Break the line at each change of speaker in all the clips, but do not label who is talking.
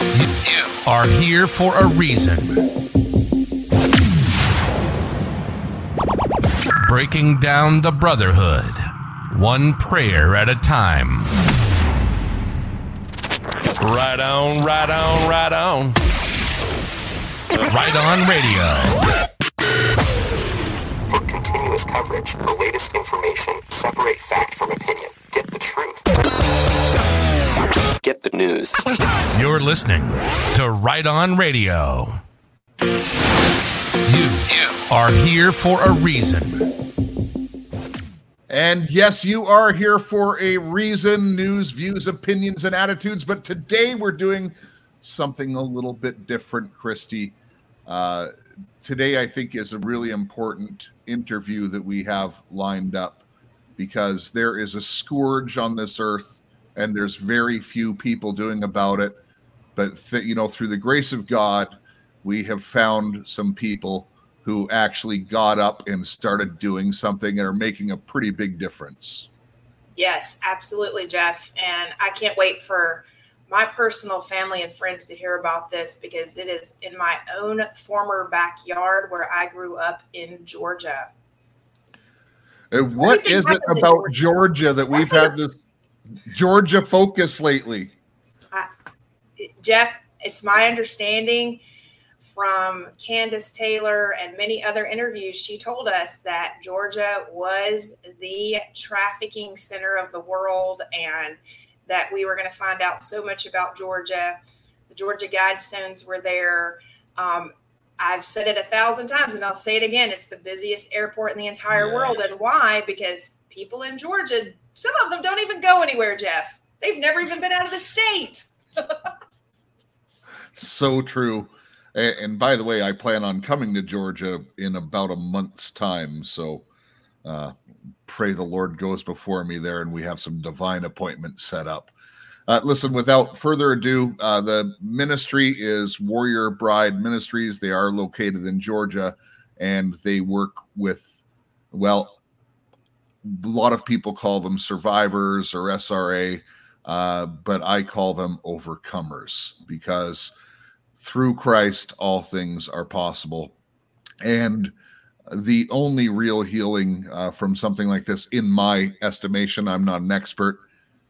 You are here for a reason. Breaking down the brotherhood, one prayer at a time. Right on, right on, right on. Right on radio.
For continuous coverage, the latest information, separate fact from opinion. Get the truth. Get the news.
You're listening to Right On Radio. You are here for a reason.
And yes, you are here for a reason news, views, opinions, and attitudes. But today we're doing something a little bit different, Christy. Uh, today, I think, is a really important interview that we have lined up because there is a scourge on this earth and there's very few people doing about it. But, th- you know, through the grace of God, we have found some people who actually got up and started doing something and are making a pretty big difference.
Yes, absolutely, Jeff. And I can't wait for my personal family and friends to hear about this because it is in my own former backyard where I grew up in Georgia.
And what is it about Georgia? Georgia that we've had this Georgia focus lately?
Jeff, it's my understanding from Kandiss Taylor and many other interviews, she told us that Georgia was the trafficking center of the world and that we were going to find out so much about Georgia. The Georgia Guidestones were there. Um, I've said it a thousand times and I'll say it again. It's the busiest airport in the entire yeah. world. And why? Because people in Georgia, some of them don't even go anywhere, Jeff. They've never even been out of the state.
so true. And, by the way, I plan on coming to Georgia in about a month's time. So uh, pray the Lord goes before me there and we have some divine appointments set up. Uh, listen, without further ado, uh, the ministry is Warrior Bride Ministries. They are located in Georgia and they work with, well, a lot of people call them survivors or SRA, uh, but I call them overcomers because through Christ, all things are possible. And the only real healing uh, from something like this, in my estimation, I'm not an expert,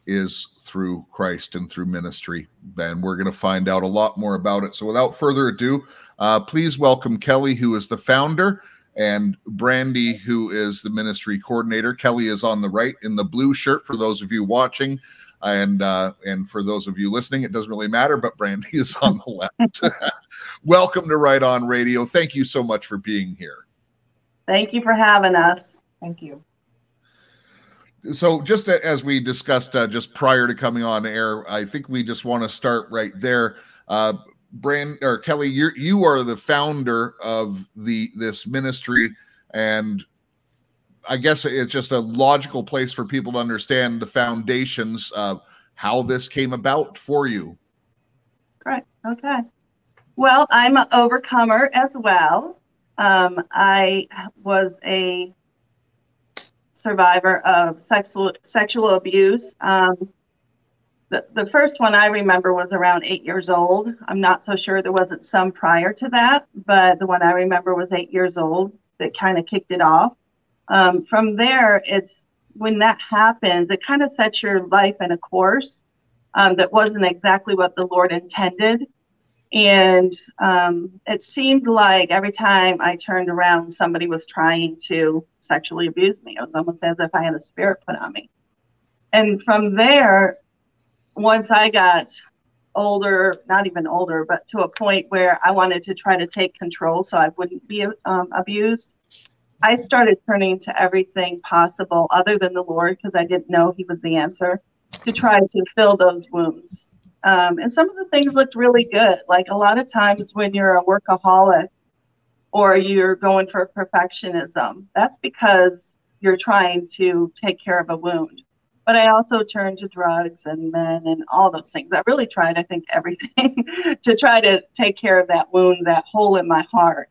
is through Christ and through ministry. And we're going to find out a lot more about it. So without further ado, uh, please welcome Kelly, who is the founder, and Brandy, who is the ministry coordinator. Kelly is on the right in the blue shirt for those of you watching. And uh, and for those of you listening, it doesn't really matter, but Brandy is on the left. Welcome to Right On Radio. Thank you so much for being here.
Thank you for having us. Thank you.
So, just as we discussed uh, just prior to coming on air, I think we just want to start right there. Uh, Brand or Kelly, you you are the founder of the this ministry, and I guess it's just a logical place for people to understand the foundations of how this came about for you.
Right. Okay. Well, I'm an overcomer as well. Um, I was a survivor of sexual sexual abuse. Um, the, the first one I remember was around eight years old. I'm not so sure there wasn't some prior to that, but the one I remember was eight years old that kind of kicked it off um, from there, it's when that happens, it kind of sets your life in a course um, that wasn't exactly what the Lord intended. And um, it seemed like every time I turned around, somebody was trying to sexually abuse me. It was almost as if I had a spirit put on me. And from there, once I got older, not even older, but to a point where I wanted to try to take control so I wouldn't be um, abused, I started turning to everything possible other than the Lord because I didn't know He was the answer to try to fill those wounds. Um, and some of the things looked really good. Like a lot of times when you're a workaholic or you're going for perfectionism, that's because you're trying to take care of a wound. But I also turned to drugs and men and all those things. I really tried, I think, everything to try to take care of that wound, that hole in my heart.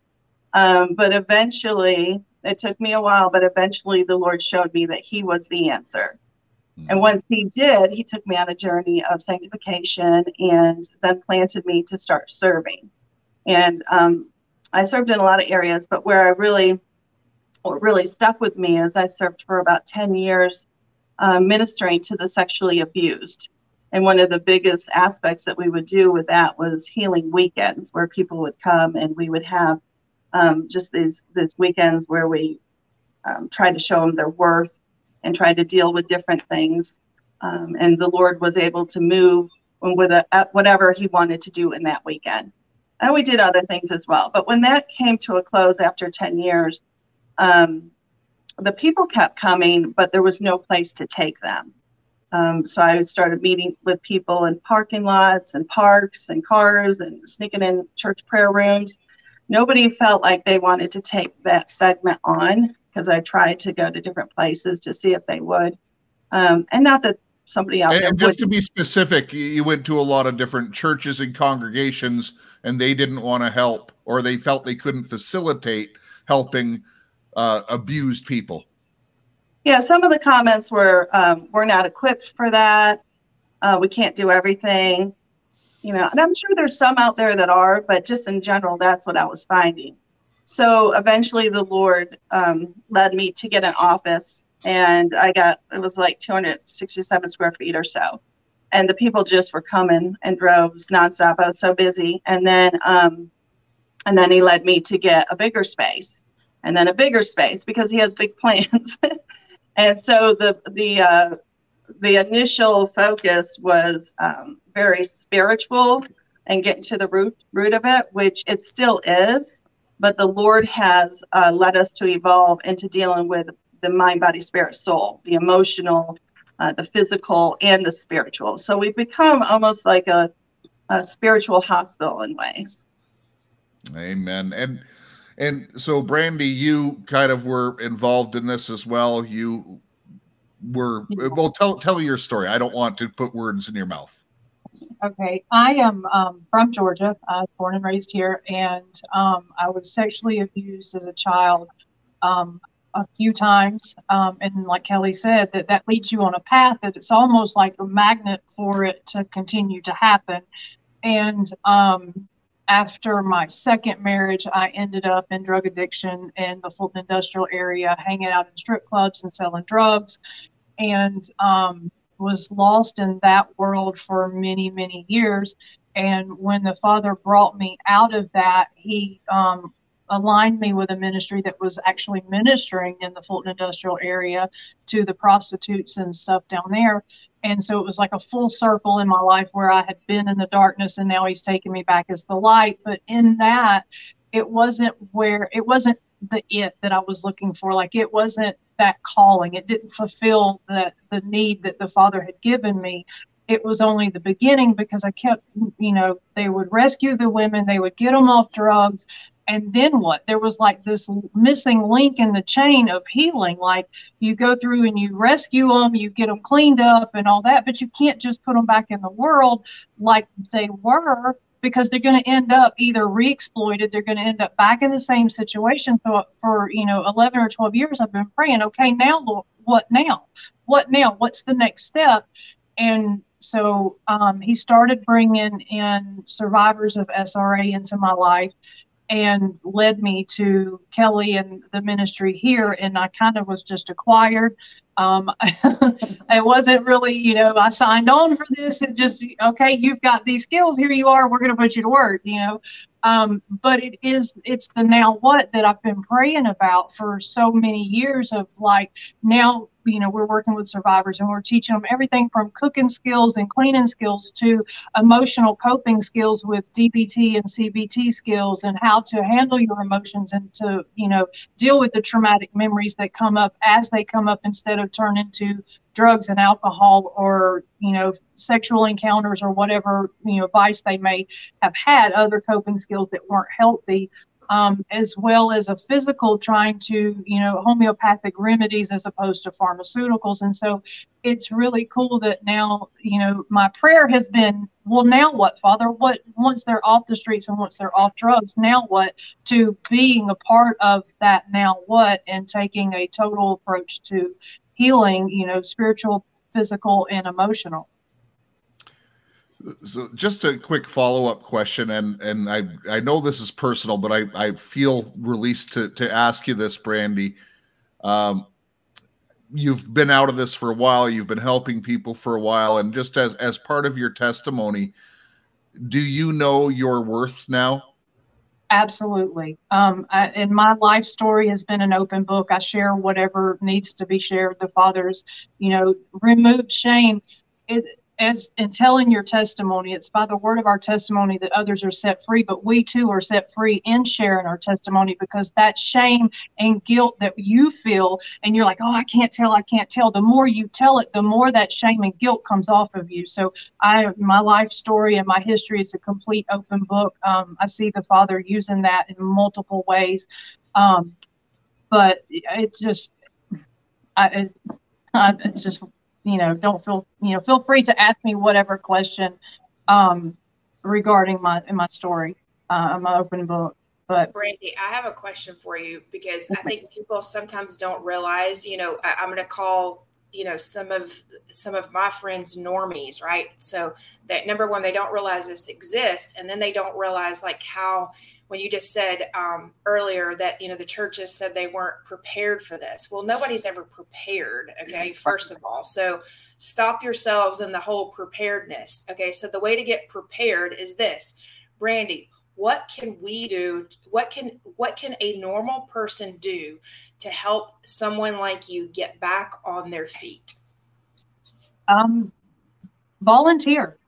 Um, but eventually, it took me a while, but eventually the Lord showed me that He was the answer. And
Mhm.
once he did, he took me on a journey of sanctification and then planted me to start serving. And um, I served in a lot of areas, but where I really, what really stuck with me is I served for about 10 years uh, ministering to the sexually abused. And one of the biggest aspects that we would do with that was healing weekends, where people would come and we would have um, just these these weekends where we um, tried to show them their worth and tried to deal with different things. Um, and the Lord was able to move with a, at whatever He wanted to do in that weekend. And we did other things as well. But when that came to a close after 10 years, um, the people kept coming, but there was no place to take them. Um, so I started meeting with people in parking lots and parks and cars and sneaking in church prayer rooms. Nobody felt like they wanted to take that segment on because I tried to go to different places to see if they would. Um, and not that somebody out
And,
there
and just to be specific, you- you went to a lot of different churches and congregations, and they didn't want to help, or they felt they couldn't facilitate helping uh, abused people.
Yeah, some of the comments were um, we're not equipped for that. Uh, we can't do everything, you know. And I'm sure there's some out there that are, but just in general, that's what I was finding. So eventually, the Lord um, led me to get an office, and I got it was like 267 square feet or so, and the people just were coming in droves nonstop. I was so busy, and then um, and then he led me to get a bigger space, and then a bigger space because he has big plans. and so the the uh, the initial focus was um, very spiritual and getting to the root root of it, which it still is. But the Lord has uh, led us to evolve into dealing with the mind, body, spirit, soul, the emotional, uh, the physical, and the spiritual. So we've become almost like a, a spiritual hospital in ways.
Amen. And and so Brandy, you kind of were involved in this as well. You were well. Tell tell your story. I don't want to put words in your mouth.
Okay, I am um, from Georgia. I was born and raised here, and um, I was sexually abused as a child um, a few times. Um, and like Kelly said, that that leads you on a path that it's almost like a magnet for it to continue to happen. And um, after my second marriage, I ended up in drug addiction in the Fulton industrial area, hanging out in strip clubs and selling drugs. And um, was lost in that world for many, many years. And when the Father brought me out of that, He um, aligned me with a ministry that was actually ministering in the Fulton industrial area to the prostitutes and stuff down there. And so it was like a full circle in my life where I had been in the darkness and now He's taking me back as the light. But in that, it wasn't where it wasn't the it that I was looking for. Like it wasn't that calling. It didn't fulfill the the need that the Father had given me. It was only the beginning because I kept, you know, they would rescue the women, they would get them off drugs, and then what? There was like this missing link in the chain of healing. Like you go through and you rescue them, you get them cleaned up and all that, but you can't just put them back in the world like they were because they're going to end up either re-exploited they're going to end up back in the same situation so for you know 11 or 12 years i've been praying okay now what now? What now? What's the next step? And so um, he started bringing in survivors of sra into my life and led me to kelly and the ministry here and i kind of was just acquired um, wasn't really, you know, I signed on for this. It just, okay, you've got these skills. Here you are. We're going to put you to work, you know. Um, but it is, it's the now what that I've been praying about for so many years of like, now, you know, we're working with survivors and we're teaching them everything from cooking skills and cleaning skills to emotional coping skills with DBT and CBT skills and how to handle your emotions and to, you know, deal with the traumatic memories that come up as they come up instead of turn into drugs and alcohol or you know sexual encounters or whatever you know vice they may have had other coping skills that weren't healthy um, as well as a physical trying to you know homeopathic remedies as opposed to pharmaceuticals. And so it's really cool that now you know my prayer has been well now what father? What once they're off the streets and once they're off drugs now what? To being a part of that now what and taking a total approach to healing, you know, spiritual physical and emotional.
So just a quick follow-up question, and and I I know this is personal, but I I feel released to to ask you this, Brandy. Um, you've been out of this for a while. You've been helping people for a while, and just as as part of your testimony, do you know your worth now?
Absolutely. Um, I, and my life story has been an open book. I share whatever needs to be shared. The Father's, you know, remove shame. It, as in telling your testimony, it's by the word of our testimony that others are set free, but we too are set free in sharing our testimony because that shame and guilt that you feel, and you're like, oh, I can't tell, I can't tell. The more you tell it, the more that shame and guilt comes off of you. So, I, my life story and my history is a complete open book. Um, I see the Father using that in multiple ways, um, but it's just, I, it, it's just you know, don't feel, you know, feel free to ask me whatever question um, regarding my my story. Uh, I'm an open book. But
Brandy, I have a question for you because I think people sometimes don't realize, you know, I, I'm going to call you know some of some of my friends normies right so that number one they don't realize this exists and then they don't realize like how when you just said um, earlier that you know the churches said they weren't prepared for this. Well nobody's ever prepared okay first of all. So stop yourselves in the whole preparedness okay? So the way to get prepared is this. Brandy what can we do what can what can a normal person do to help someone like you get back on their feet?
Um volunteer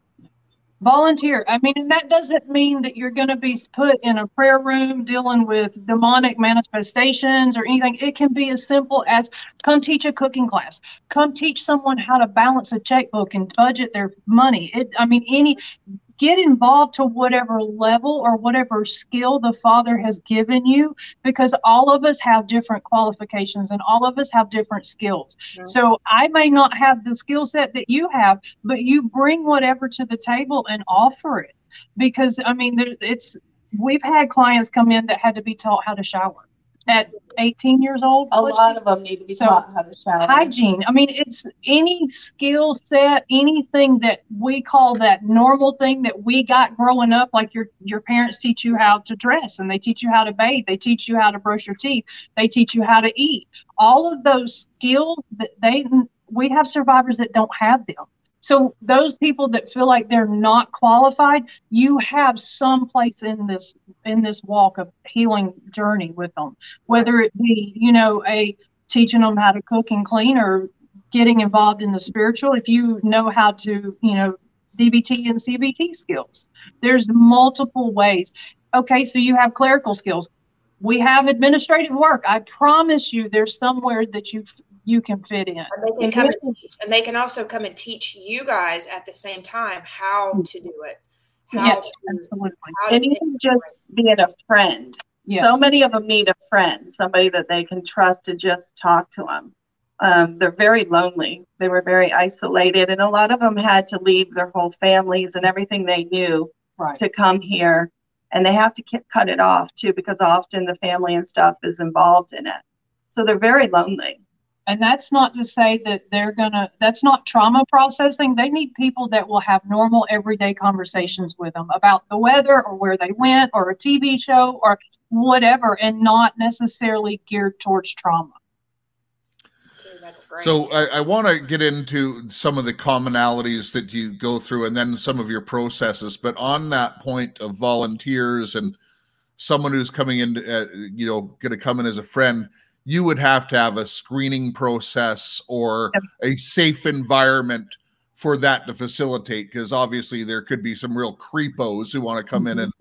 volunteer. I mean that doesn't mean that you're going to be put in a prayer room dealing with demonic manifestations or anything. It can be as simple as come teach a cooking class. Come teach someone how to balance a checkbook and budget their money. It i mean any get involved to whatever level or whatever skill the father has given you because all of us have different qualifications and all of us have different skills. Mm-hmm. so i may not have the skill set that you have but you bring whatever to the table and offer it. Because i mean there, it's we've had clients come in that had to be taught how to shower at 18 years old.
A lot of them need to be so taught how to shower.
Hygiene. I mean, it's any skill set, anything that we call that normal thing that we got growing up. Like your your parents teach you how to dress, and they teach you how to bathe. They teach you how to brush your teeth. They teach you how to eat. All of those skills that they we have survivors that don't have them. So those people that feel like they're not qualified, you have some place in this in this walk of healing journey with them, whether it be you know a teaching them how to cook and clean or getting involved in the spiritual. If you know how to you know DBT and CBT skills, there's multiple ways. Okay, so you have clerical skills. We have administrative work. I promise you, there's somewhere that you you can fit in.
And they can come and teach, and they can also come and teach you guys at the same time how mm. to do it.
How yes, to, absolutely.
and even just being a friend. Yes. So many of them need a friend, somebody that they can trust to just talk to them. Um, they're very lonely. They were very isolated, and a lot of them had to leave their whole families and everything they knew right. to come here. And they have to cut it off too, because often the family and stuff is involved in it. So they're very lonely.
And that's not to say that they're going to, that's not trauma processing. They need people that will have normal, everyday conversations with them about the weather or where they went or a TV show or whatever, and not necessarily geared towards trauma.
So I, I want to get into some of the commonalities that you go through and then some of your processes. But on that point of volunteers and someone who's coming in, uh, you know, going to come in as a friend, you would have to have a screening process or a safe environment for that to facilitate because obviously there could be some real creepos who want to come in and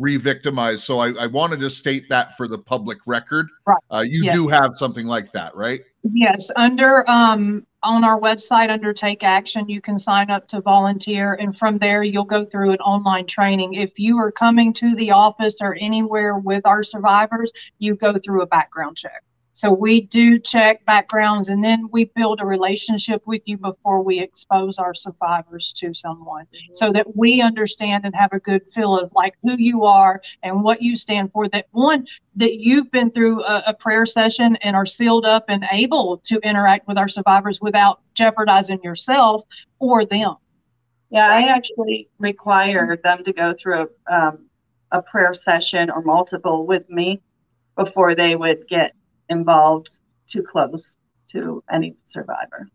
re-victimize. So I, I wanted to state that for the public record. Right. Uh, you yes. do have something like that right?
Yes under um on our website under take action you can sign up to volunteer and from there you'll go through an online training. If you are coming to the office or anywhere with our survivors you go through a background check So we do check backgrounds and then we build a relationship with you before we expose our survivors to someone
Mm-hmm.
so that we understand and have a good feel of like who you are and what you stand for. That one, that you've been through a, a prayer session and are sealed up and able to interact with our survivors without jeopardizing yourself or them.
Yeah, I actually require them to go through a, um, a prayer session or multiple with me before they would get involved too close to any survivor.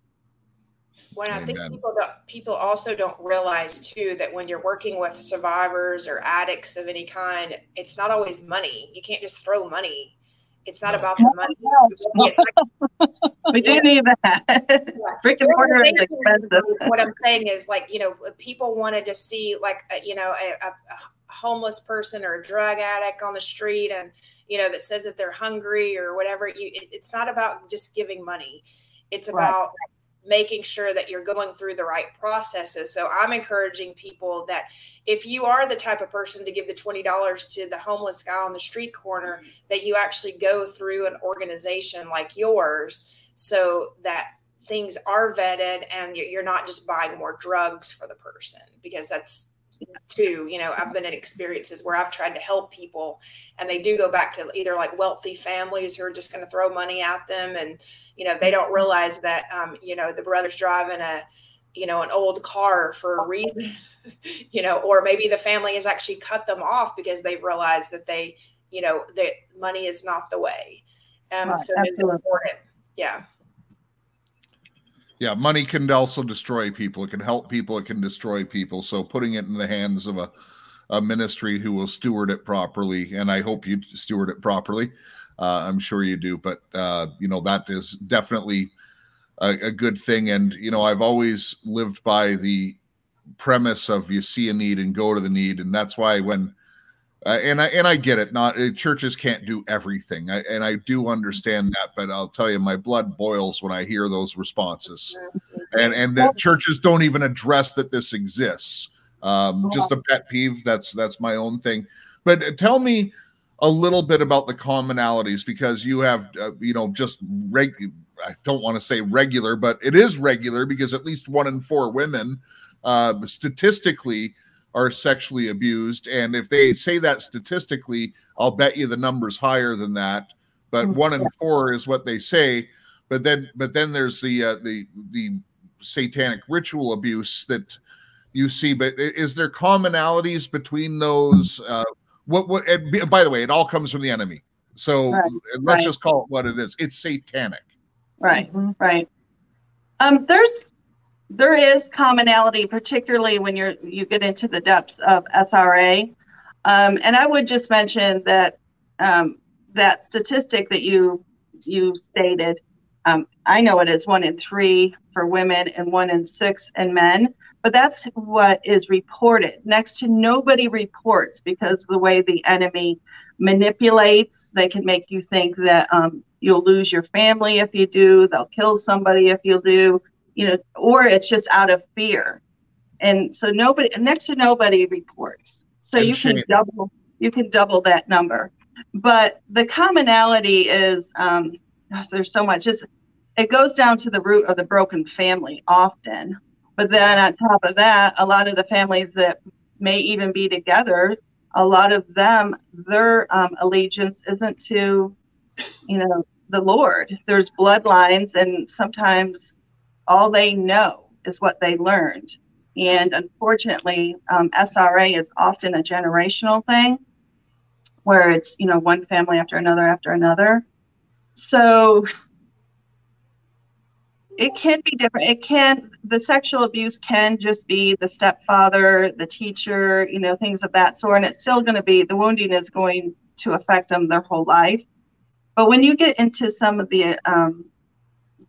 What I think
um,
people don't, people also don't realize too that when you're working with survivors or addicts of any kind, it's not always money. You can't just throw money. It's not about the money. Like
We do need that. Brick and mortar is expensive.
What I'm saying is, like, you know, people want to just see, like, a, you know, a, a, a homeless person or a drug addict on the street, and you know, that says that they're hungry or whatever. You, it, it's not about just giving money. It's
Right.
about making sure that you're going through the right processes. So I'm encouraging people that if you are the type of person to give the twenty dollars to the homeless guy on the street corner, that you actually go through an organization like yours so that things are vetted and you're not just buying more drugs for the person because that's too you know i've been in experiences where i've tried to help people and they do go back to either like wealthy families who are just going to throw money at them and you know they don't realize that um, you know the brother's driving a you know an old car for a reason you know or maybe the family has actually cut them off because they've realized that they you know that money is not the way. Um
Right,
so it's
absolutely.
important. Yeah
yeah money can also destroy people. It can help people. It can destroy people. So putting it in the hands of a, a ministry who will steward it properly and i hope you steward it properly. Uh, i'm sure you do but uh, you know that is definitely a, a good thing. And you know i've always lived by the premise of you see a need and go to the need. And that's why when uh, and I and I get it. Not uh, churches can't do everything, I, and I do understand that. But I'll tell you, my blood boils when I hear those responses, and and that churches don't even address that this exists. Um, just a pet peeve. That's that's my own thing. But uh, tell me a little bit about the commonalities because you have uh, you know just reg. I don't want to say regular, but it is regular because at least one in four women, uh, statistically are sexually abused. And if they say that statistically, I'll bet you the number's higher than that. But one in four is what they say. But then, but then there's the uh, the the satanic ritual abuse that you see. But is there commonalities between those? Uh, what what? And b- by the way, it all comes from the enemy. So
Right,
let's
right.
just call it what it is. It's satanic.
Right.
Mhm.
Right. Um, there's there is commonality, particularly when you're you get into the depths of SRA. Um, and I would just mention that um, that statistic that you you stated, um, I know it is one in three for women and one in six in men, but that's what is reported. Next to nobody reports because the way the enemy manipulates. They can make you think that um, you'll lose your family if you do, they'll kill somebody if you do, you know, or it's just out of fear. And so nobody, next to nobody reports. So
And
you can double, you can double that number. But the commonality is, um, gosh, there's so much. It's, it goes down to the root of the broken family often. But then on top of that, a lot of the families that may even be together, a lot of them, their um, allegiance isn't to, you know, the Lord. There's bloodlines, and sometimes all they know is what they learned. And unfortunately, um, SRA is often a generational thing where it's, you know, one family after another after another. So it can be different. It can, the sexual abuse can just be the stepfather, the teacher, you know, things of that sort. And it's still going to be, the wounding is going to affect them their whole life. But when you get into some of the, um,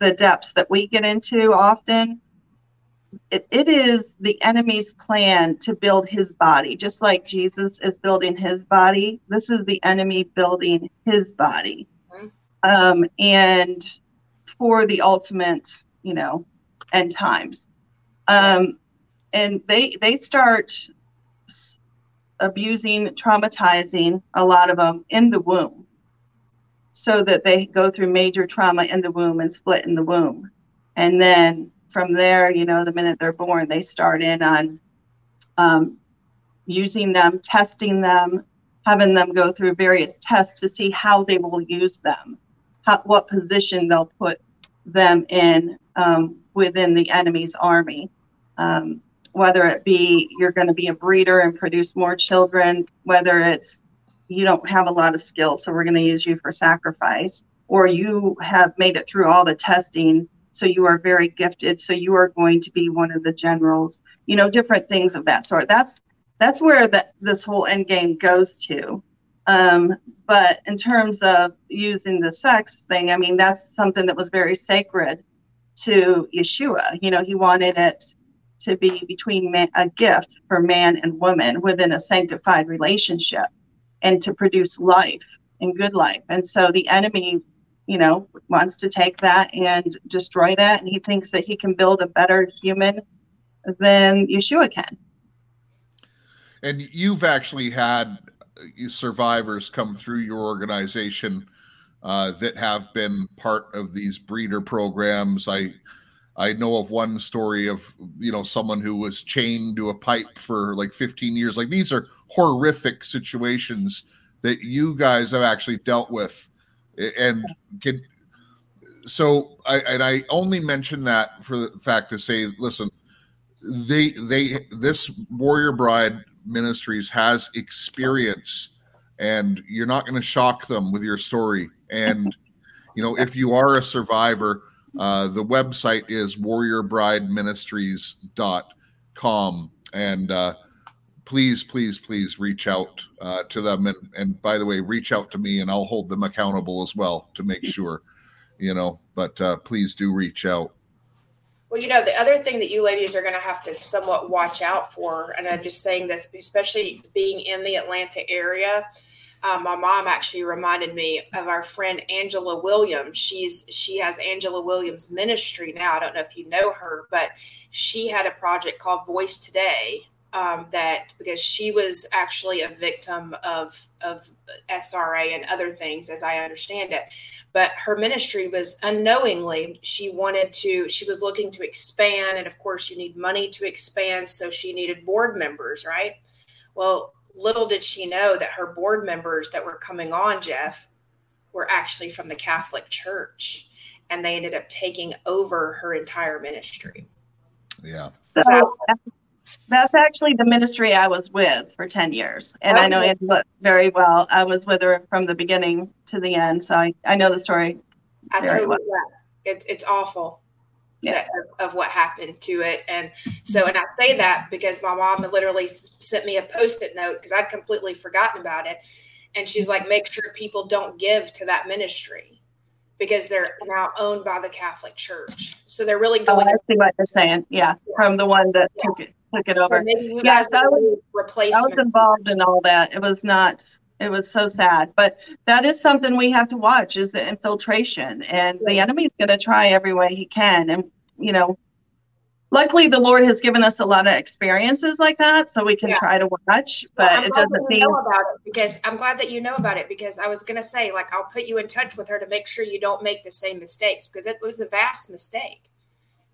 the depths that we get into often, it, it is the enemy's plan to build his body, just like Jesus is building his body. This is the enemy building his body. Um, and for the ultimate, you know, end times. Um, and they they start abusing, traumatizing a lot of them in the womb. So that they go through major trauma in the womb and split in the womb. And then from there, you know, the minute they're born, they start in on um, using them, testing them, having them go through various tests to see how they will use them, how, what position they'll put them in um, within the enemy's army. Um, whether it be you're going to be a breeder and produce more children, whether it's you don't have a lot of skills, so we're going to use you for sacrifice, or you have made it through all the testing, so you are very gifted, so you are going to be one of the generals. You know, different things of that sort. That's that's where that this whole end game goes to. Um, but in terms of using the sex thing, I mean, that's something that was very sacred to Yeshua. You know, he wanted it to be between man, a gift for man and woman within a sanctified relationship and to produce life and good life. And so the enemy, you know, wants to take that and destroy that. And he thinks that he can build a better human than Yeshua can.
And you've actually had uh, survivors come through your organization uh, that have been part of these breeder programs. I I know of one story of you know someone who was chained to a pipe for like 15 years. Like these are horrific situations that you guys have actually dealt with, and can. So I and I only mention that for the fact to say, listen, they they this Warrior Bride Ministries has experience, and you're not going to shock them with your story. And you know if you are a survivor uh, the website is warriorbrideministries.com. And uh, please, please, please reach out uh, to them. And, and by the way, reach out to me and I'll hold them accountable as well to make sure, you know, but uh, please do reach out.
Well, you know, the other thing that you ladies are going to have to somewhat watch out for, and I'm just saying this, especially being in the Atlanta area, uh, my mom actually reminded me of our friend Angela Williams. She's she has Angela Williams Ministry now. I don't know if you know her, but she had a project called Voice Today um, that because she was actually a victim of of SRA and other things, as I understand it. But her ministry was unknowingly she wanted to she was looking to expand, and of course you need money to expand, so she needed board members, right? Well, little did she know that her board members that were coming on, Jeff, were actually from the Catholic Church. And they ended up taking over her entire ministry.
Yeah.
So, that's actually the ministry I was with for 10 years. And I know Angela very well. I was with her from the beginning to the end. So I, I know the story.
I totally well. It's, it's awful yeah. of, of, what happened to it. And so, and I say that because my mom literally sent me a post-it note because I'd completely forgotten about it. And she's like, make sure people don't give to that ministry because they're now owned by the Catholic Church. So they're really going.
Oh, I see what you're saying. Yeah, yeah. from the one that yeah. took it took it over. So yes, I was, I was involved in all that. It was not it was so sad. But that is something we have to watch is the infiltration. And the enemy's going to try every way he can. And you know luckily the lord has given us a lot of experiences like that so we can yeah. try to watch but well, it doesn't mean
know about it because i'm glad that you know about it because i was going to say like i'll put you in touch with her to make sure you don't make the same mistakes because it was a vast mistake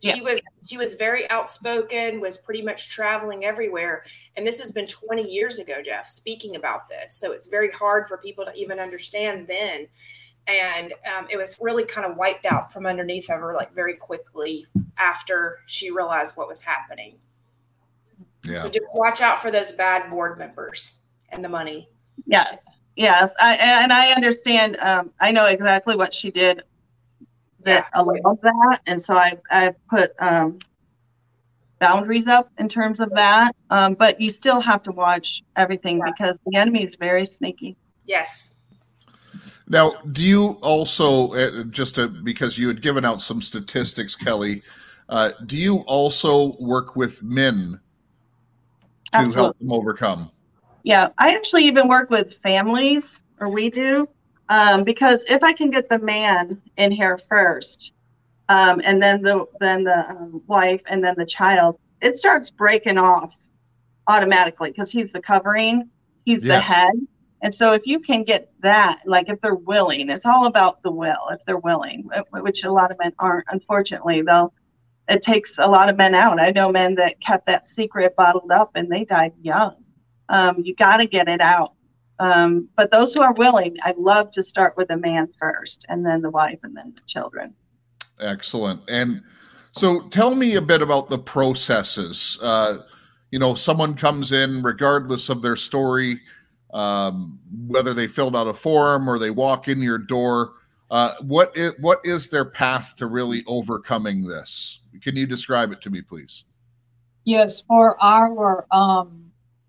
yeah. she was she was very outspoken was pretty much traveling everywhere. And this has been 20 years ago jeff speaking about this. So it's very hard for people to even understand then. And um, it was really kind of wiped out from underneath of her like very quickly after she realized what was happening. Yeah. so just watch out for those bad board members and the money.
Yes. Yes. I, and i understand um, i know exactly what she did that yeah. allows that and so i i put um, boundaries up in terms of that um, but you still have to watch everything yeah. because the enemy is very sneaky
yes
now, do you also uh, just to, because you had given out some statistics, Kelly? Uh, do you also work with men to Absolutely. help them overcome?
Yeah, I actually even work with families, or we do, um, because if I can get the man in here first, um, and then the then the um, wife, and then the child, it starts breaking off automatically because he's the covering, he's yes. the head, And so if you can get that, like if they're willing, it's all about the will. If they're willing, which a lot of men aren't, unfortunately, they'll. It takes a lot of men out. I know men that kept that secret bottled up and they died young. Um, you got to get it out. Um, but those who are willing, I'd love to start with the man first, and then the wife, and then the children.
Excellent. And so, tell me a bit about the processes. Uh, you know, someone comes in, regardless of their story, um, whether they filled out a form or they walk in your door. Uh, what is, what is their path to really overcoming this? Can you describe it to me, please?
Yes, for our um,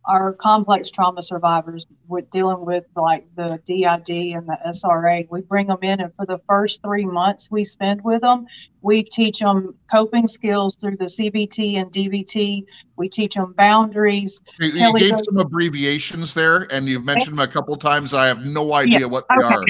our complex trauma survivors with dealing with like the DID and the SRA, we bring them in, and for the first three months we spend with them, we teach them coping skills through the CBT and DBT. We teach them boundaries.
You, you gave some abbreviations there, and you've mentioned them a couple times. I have no idea yeah. what they okay. are.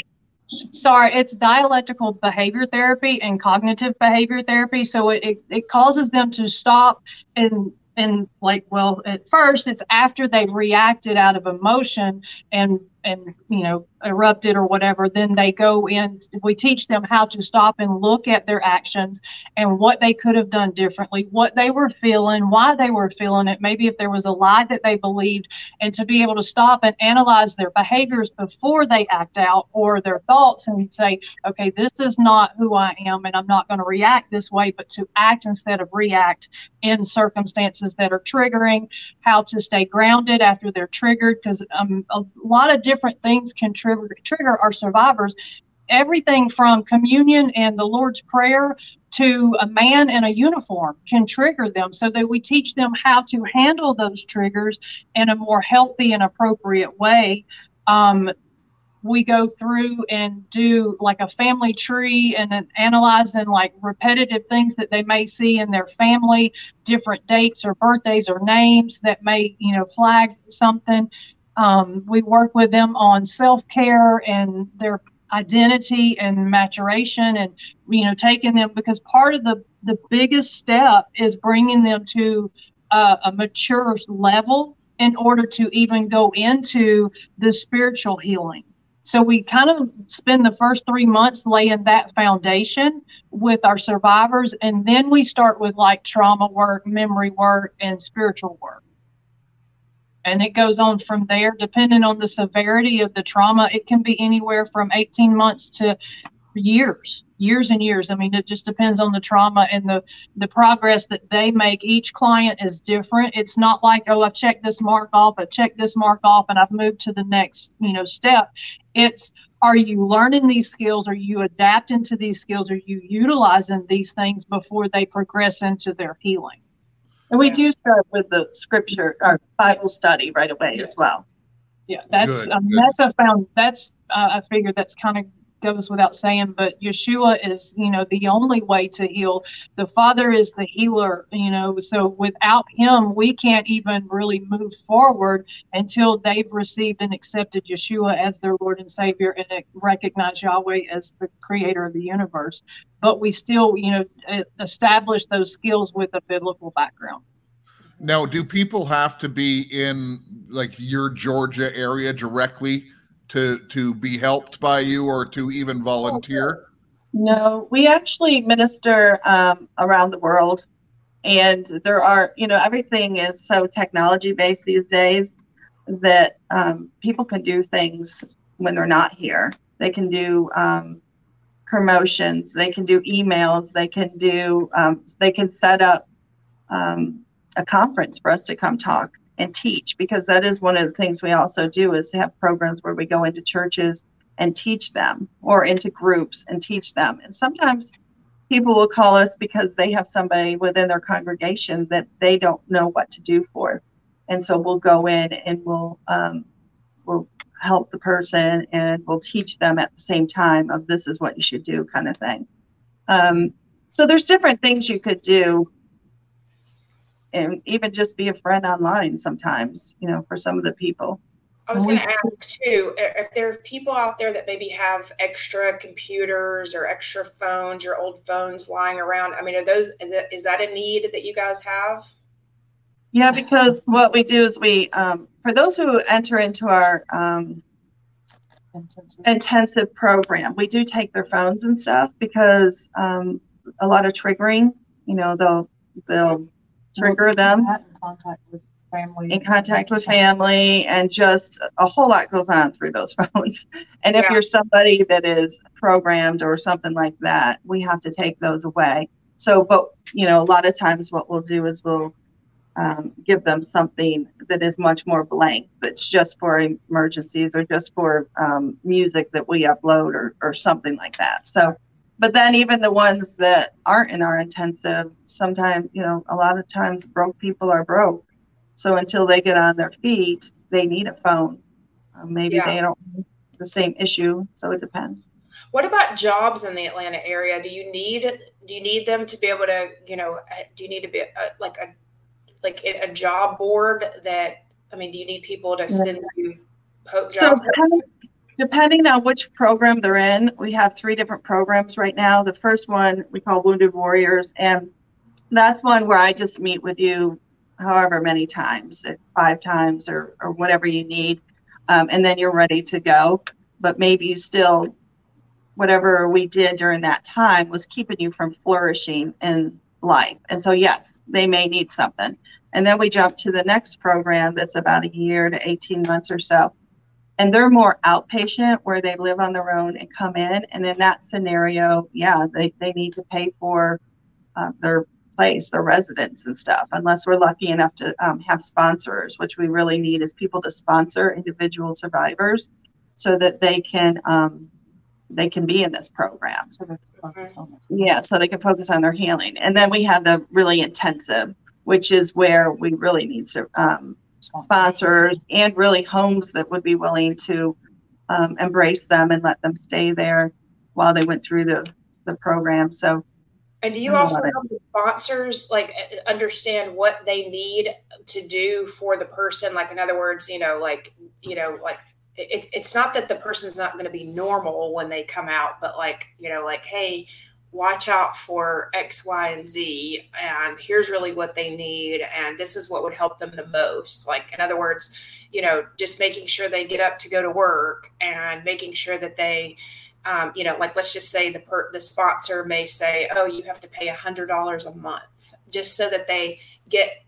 Sorry, it's dialectical behavior therapy and cognitive behavior therapy. So it, it, it causes them to stop and and like well at first it's after they've reacted out of emotion and and you know erupted or whatever then they go in we teach them how to stop and look at their actions and what they could have done differently what they were feeling why they were feeling it. Maybe if there was a lie that they believed and to be able to stop and analyze their behaviors before they act out or their thoughts and say okay this is not who i am and i'm not going to react this way but to act instead of react in circumstances that are triggering how to stay grounded after they're triggered because um, a lot of different things can trigger trigger our survivors. Everything from communion and the lord's prayer to a man in a uniform can trigger them so that we teach them how to handle those triggers in a more healthy and appropriate way. Um, we go through and do like a family tree and then analyzing like repetitive things that they may see in their family different dates or birthdays or names that may you know flag something um, we work with them on self care and their identity and maturation, and you know, taking them because part of the the biggest step is bringing them to uh, a mature level in order to even go into the spiritual healing. So we kind of spend the first three months laying that foundation with our survivors, and then we start with like trauma work, memory work, and spiritual work and it goes on from there. Depending on the severity of the trauma it can be anywhere from 18 months to years years and years. I mean it just depends on the trauma and the the progress that they make. Each client is different. It's not like oh i've checked this mark off i've checked this mark off and i've moved to the next you know step. It's are you learning these skills? Are you adapting to these skills? Are you utilizing these things before they progress into their healing
and we do start with the scripture or Bible study right away yes. as well.
Yeah, that's good, um, good. that's a found that's uh, I figured that's kind of goes without saying, but Yeshua is, you know, the only way to heal. The Father is the healer, you know, so without him, we can't even really move forward until they've received and accepted Yeshua as their Lord and Savior and recognize Yahweh as the creator of the universe. But we still, you know, establish those skills with a biblical background.
Now, do people have to be in like your Georgia area directly to to be helped by you or to even volunteer?
No, we actually minister um, around the world, and there are you know everything is so technology based these days that um, people can do things when they're not here. They can do um, promotions, they can do emails, they can do um, they can set up um, a conference for us to come talk and teach because that is one of the things we also do is have programs where we go into churches and teach them or into groups and teach them. And sometimes people will call us because they have somebody within their congregation that they don't know what to do for. And so we'll go in and we'll um, we'll help the person and we'll teach them at the same time of this is what you should do kind of thing. Um, so there's different things you could do and even just be a friend online sometimes, you know, for some of the people.
I was going to ask too if there are people out there that maybe have extra computers or extra phones, your old phones lying around. I mean, are those is that a need that you guys have?
Yeah, because what we do is we, um, for those who enter into our um,
intensive?
intensive program. We do take their phones and stuff because um, a lot of triggering. You know, they'll they'll trigger them
in contact with family.
in contact with family, and just a whole lot goes on through those phones. And if
Yeah.
you're somebody that is programmed or something like that, we have to take those away. So, but you know, a lot of times what we'll do is we'll um, give them something that is much more blank, that's just for emergencies or just for um, music that we upload or, or something like that. So, but then even the ones that aren't in our intensive, sometimes, you know, a lot of times broke people are broke. So until they get on their feet, they need a phone. Um, maybe
Yeah.
they don't have the same issue. So it depends.
What about jobs in the Atlanta area? Do you need do you need them to be able to you know uh, do you need to be a, like a like a job board that I mean do you need people to send you
So
jobs?
Depending, on which program they're in, we have three different programs right now. The first one we call Wounded Warriors, and that's one where I just meet with you however many times, five times or, or whatever you need, um, and then you're ready to go. But maybe you still, whatever we did during that time was keeping you from flourishing in life. And so, yes, they may need something. And then we jump to the next program that's about a year to 18 months or so and they're more outpatient where they live on their own and come in. And in that scenario yeah they, they need to pay for uh, their place their residence and stuff unless we're lucky enough to um, have sponsors which we really need is people to sponsor individual survivors so that they can um, they can be in this program.
So on
yeah, so they can focus on their healing. And then we have the really intensive, which is where we really need to, um, sponsors and really homes that would be willing to um, embrace them and let them stay there while they went through the, the program. So
And do you also help the sponsors like uh, understand what they need to do for the person? Like in other words, you know, like you know, like it, it's not that the person's not going to be normal when they come out, but like you know, like hey, watch out for X, Y, and Z, and here's really what they need, and this is what would help them the most. Like in other words, you know, just making sure they get up to go to work and making sure that they um, you know, like let's just say the per, the sponsor may say, "Oh, you have to pay a hundred dollars a month," just so that they get,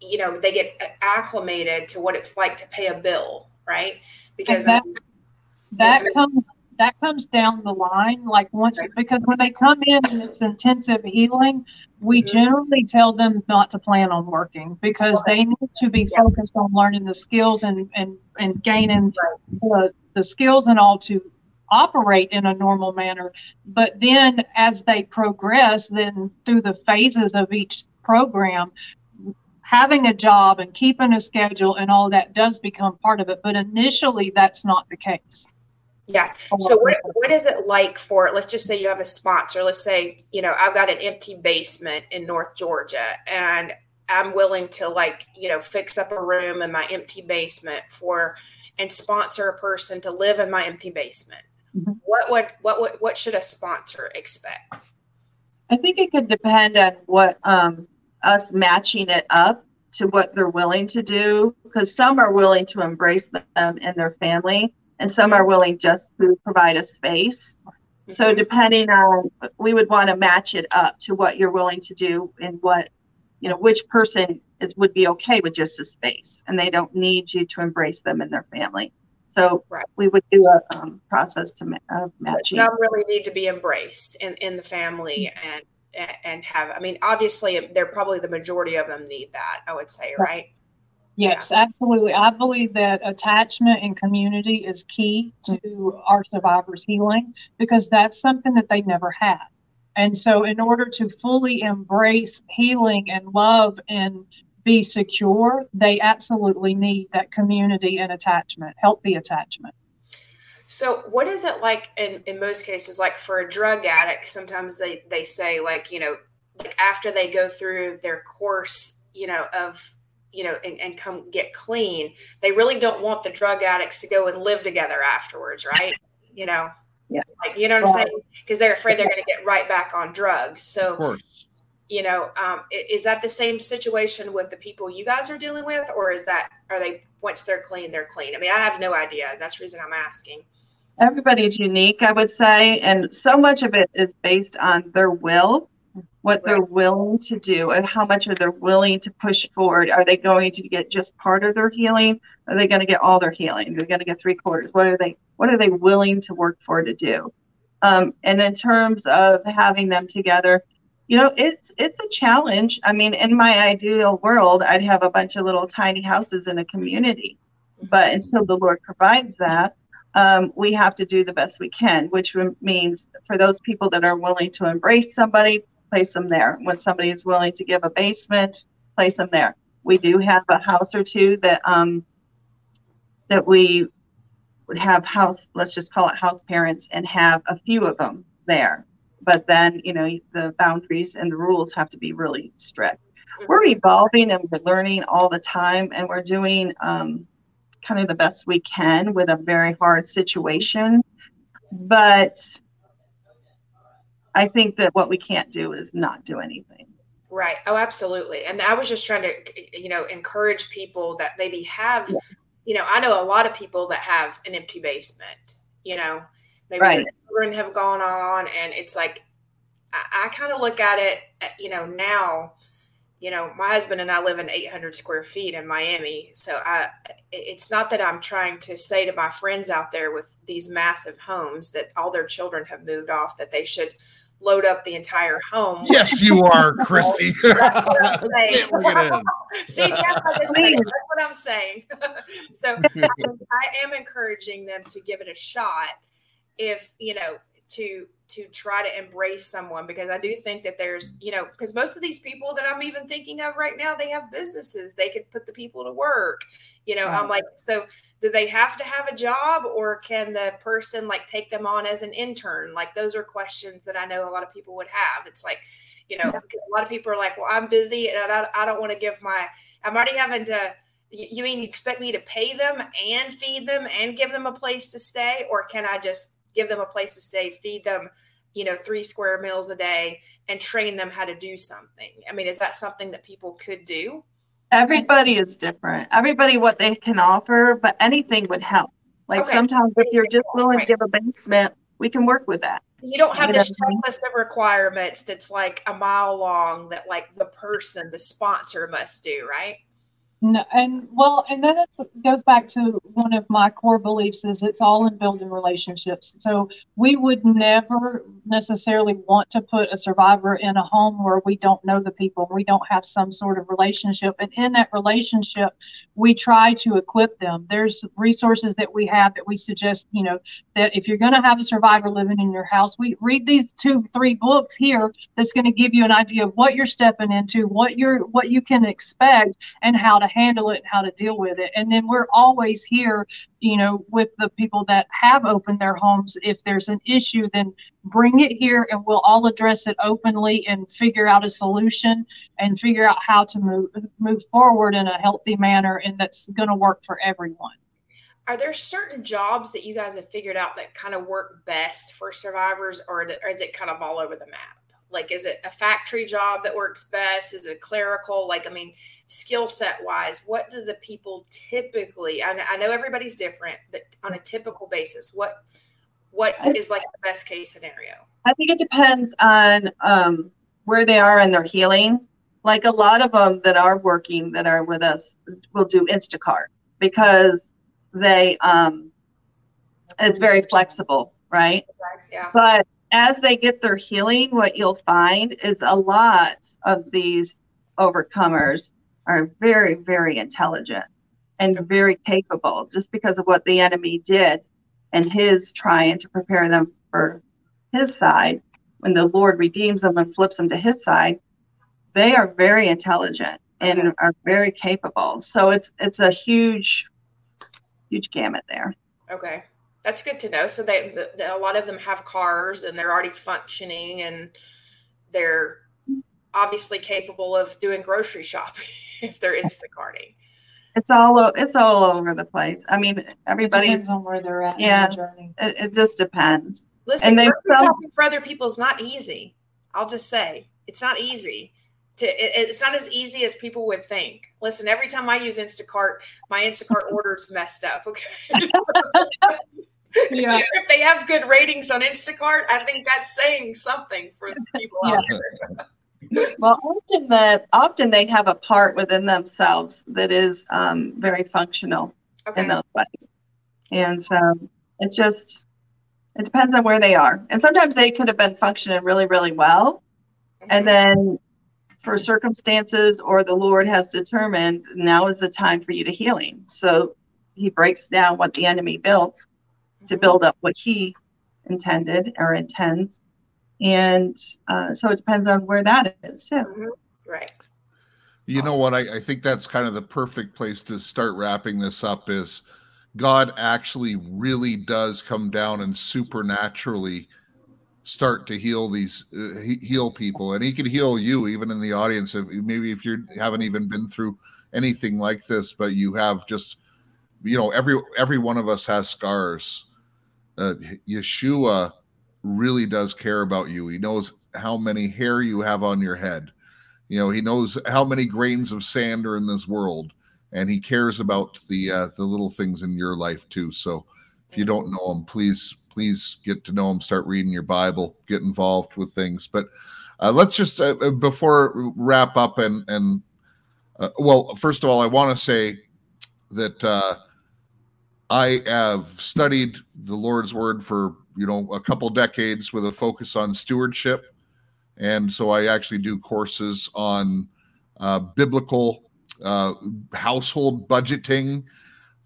you know, they get acclimated to what it's like to pay a bill, right? Because
that- that comes that comes down the line like once because when they come in and it's intensive healing we
Mhm.
generally tell them not to plan on working because they need to be focused on learning the skills and and and gaining the, the skills and all to operate in a normal manner. But then as they progress then through the phases of each program having a job and keeping a schedule and all that does become part of it. But initially that's not the case
yeah. So what what is it like for let's just say you have a sponsor. Let's say, you know, I've got an empty basement in North Georgia and I'm willing to like, you know, fix up a room in my empty basement for and sponsor a person to live in my empty basement.
Mhm.
What would what would what should a sponsor expect?
I think it could depend on what um, us matching it up to what they're willing to do, because some are willing to embrace them and their family, and some are willing just to provide a space. So depending on, we would want to match it up to what you're willing to do and what, you know, which person is would be okay with just a space, and they don't need you to embrace them and their family. So
Right.
we would do a um, process to
But
matching.
some really need to be embraced in, in the family and and have i mean obviously they're probably the majority of them need that i would say right
Yes, absolutely. I believe that attachment and community is key to our survivors' healing because that's something that they never had. And so, in order to fully embrace healing and love and be secure, they absolutely need that community and attachment, healthy attachment.
so what is it like in, in most cases like for a drug addict sometimes they they say like you know like after they go through their course you know of you know and, and come get clean they really don't want the drug addicts to go and live together afterwards right? You know?
Yeah.
like you know what i'm saying? Because they're afraid they're going to get right back on drugs. So you know um, is that the same situation with the people you guys are dealing with or is that are they once they're clean they're clean? I mean i have no idea. That's the reason i'm asking.
Everybody's unique, I would say, and so much of it is based on their will, what they're willing to do, and how much are they willing to push forward. Are they going to get just part of their healing? Are they going to get all their healing? They're going to get three quarters. What are they? What are they willing to work for to do? Um, and in terms of having them together, you know, it's it's a challenge. I mean, in my ideal world, I'd have a bunch of little tiny houses in a community, but until the Lord provides that, um, we have to do the best we can, which means for those people that are willing to embrace somebody, place them there. When somebody is willing to give a basement, place them there. We do have a house or two that um, that we would have house, let's just call it house parents, and have a few of them there. But then, you know, the boundaries and the rules have to be really strict. We're evolving and we're learning all the time, and we're doing um, kind of the best we can with a very hard situation. But I think that what we can't do is not do anything.
Right. Oh, absolutely. And I was just trying to, you know, encourage people that maybe have, yeah. you know, I know a lot of people that have an empty basement, you know, maybe right. children have gone on and it's like, I, I kind of look at it, uh, you know, now, you know, my husband and I live in 800 square feet in Miami. So I, it's not that I'm trying to say to my friends out there with these massive homes that all their children have moved off, that they should load up the entire home.
Yes, you are, Christy. See, Jeff,
that's what I'm saying. so I am encouraging them to give it a shot if, you know, to to try to embrace someone because I do think that there's, you know, because most of these people that I'm even thinking of right now, they have businesses. They could put the people to work. You know, right. I'm like, so do they have to have a job or can the person like take them on as an intern? Like those are questions that I know a lot of people would have. It's like, you know, yeah. because a lot of people are like, well, I'm busy and I, I don't want to give my, I'm already having to, you mean you expect me to pay them and feed them and give them a place to stay? Or can I just give them a place to stay, feed them, you know, three square meals a day and train them how to do something. I mean, is that something that people could do?
Everybody is different. Everybody what they can offer, but anything would help. Like okay. sometimes if you're just willing right. to give a basement, we can work with that.
You don't have this checklist of requirements that's like a mile long that like the person, the sponsor must do, right?
No, and well, and then it goes back to one of my core beliefs is it's all in building relationships. So we would never necessarily want to put a survivor in a home where we don't know the people, we don't have some sort of relationship. And in that relationship, we try to equip them. There's resources that we have that we suggest, you know, that if you're going to have a survivor living in your house, we read these two, three books here that's going to give you an idea of what you're stepping into, what you're, what you can expect, and how to handle it, and how to deal with it. And then we're always here, you know, with the people that have opened their homes. If there's an issue, then bring it here and we'll all address it openly and figure out a solution and figure out how to move move forward in a healthy manner and that's going to work for everyone.
Are there certain jobs that you guys have figured out that kind of work best for survivors or is it kind of all over the map? Like, is it a factory job that works best? Is it clerical? Like, I mean, skill set wise, what do the people typically? I know, I know everybody's different, but on a typical basis, what what is like the best case scenario?
I think it depends on um, where they are in their healing. Like a lot of them that are working that are with us will do Instacart because they um, it's very flexible, right?
Yeah.
But as they get their healing, what you'll find is a lot of these overcomers are very, very intelligent and very capable just because of what the enemy did and his trying to prepare them for his side. When the Lord redeems them and flips them to his side, they are very intelligent and are very capable. So it's it's a huge, huge gamut there.
Okay that's good to know. So they, the, a lot of them have cars and they're already functioning and they're obviously capable of doing grocery shopping if they're Instacarting.
It's all it's all over the place. I mean, everybody's
on where they're at.
Yeah, it, it, just depends.
Listen, and they shopping for other people is not easy. I'll just say it's not easy to it, it's not as easy as people would think. Listen, every time I use Instacart, my Instacart order's messed up. Okay.
Yeah.
if they have good ratings on Instacart, I think that's saying something for the people out there.
Well, often the often they have a part within themselves that is um, very functional
Okay.
in those ways, and so it just it depends on where they are. And sometimes they could have been functioning really, really well, and
Mhm.
then for circumstances or the Lord has determined now is the time for you to healing. So He breaks down what the enemy built to build up what He intended or intends, and uh, so it depends on where that is too.
Mhm. Right.
You know what? I, I think that's kind of the perfect place to start wrapping this up is God actually really does come down and supernaturally start to heal these uh, heal people and he can heal you even in the audience if maybe if you haven't even been through anything like this but you have just you know every every one of us has scars uh, yeshua really does care about you. He knows how many hair you have on your head. You know he knows how many grains of sand are in this world and he cares about the uh, the little things in your life too. So if you don't know him please please get to know him. Start reading your bible. Get involved with things. But uh, let's just uh, uh, before wrap up and and uh, well first of all i want to say that uh, i have studied the lord's word for you know a couple decades with a focus on stewardship and so I actually do courses on uh, biblical uh, household budgeting,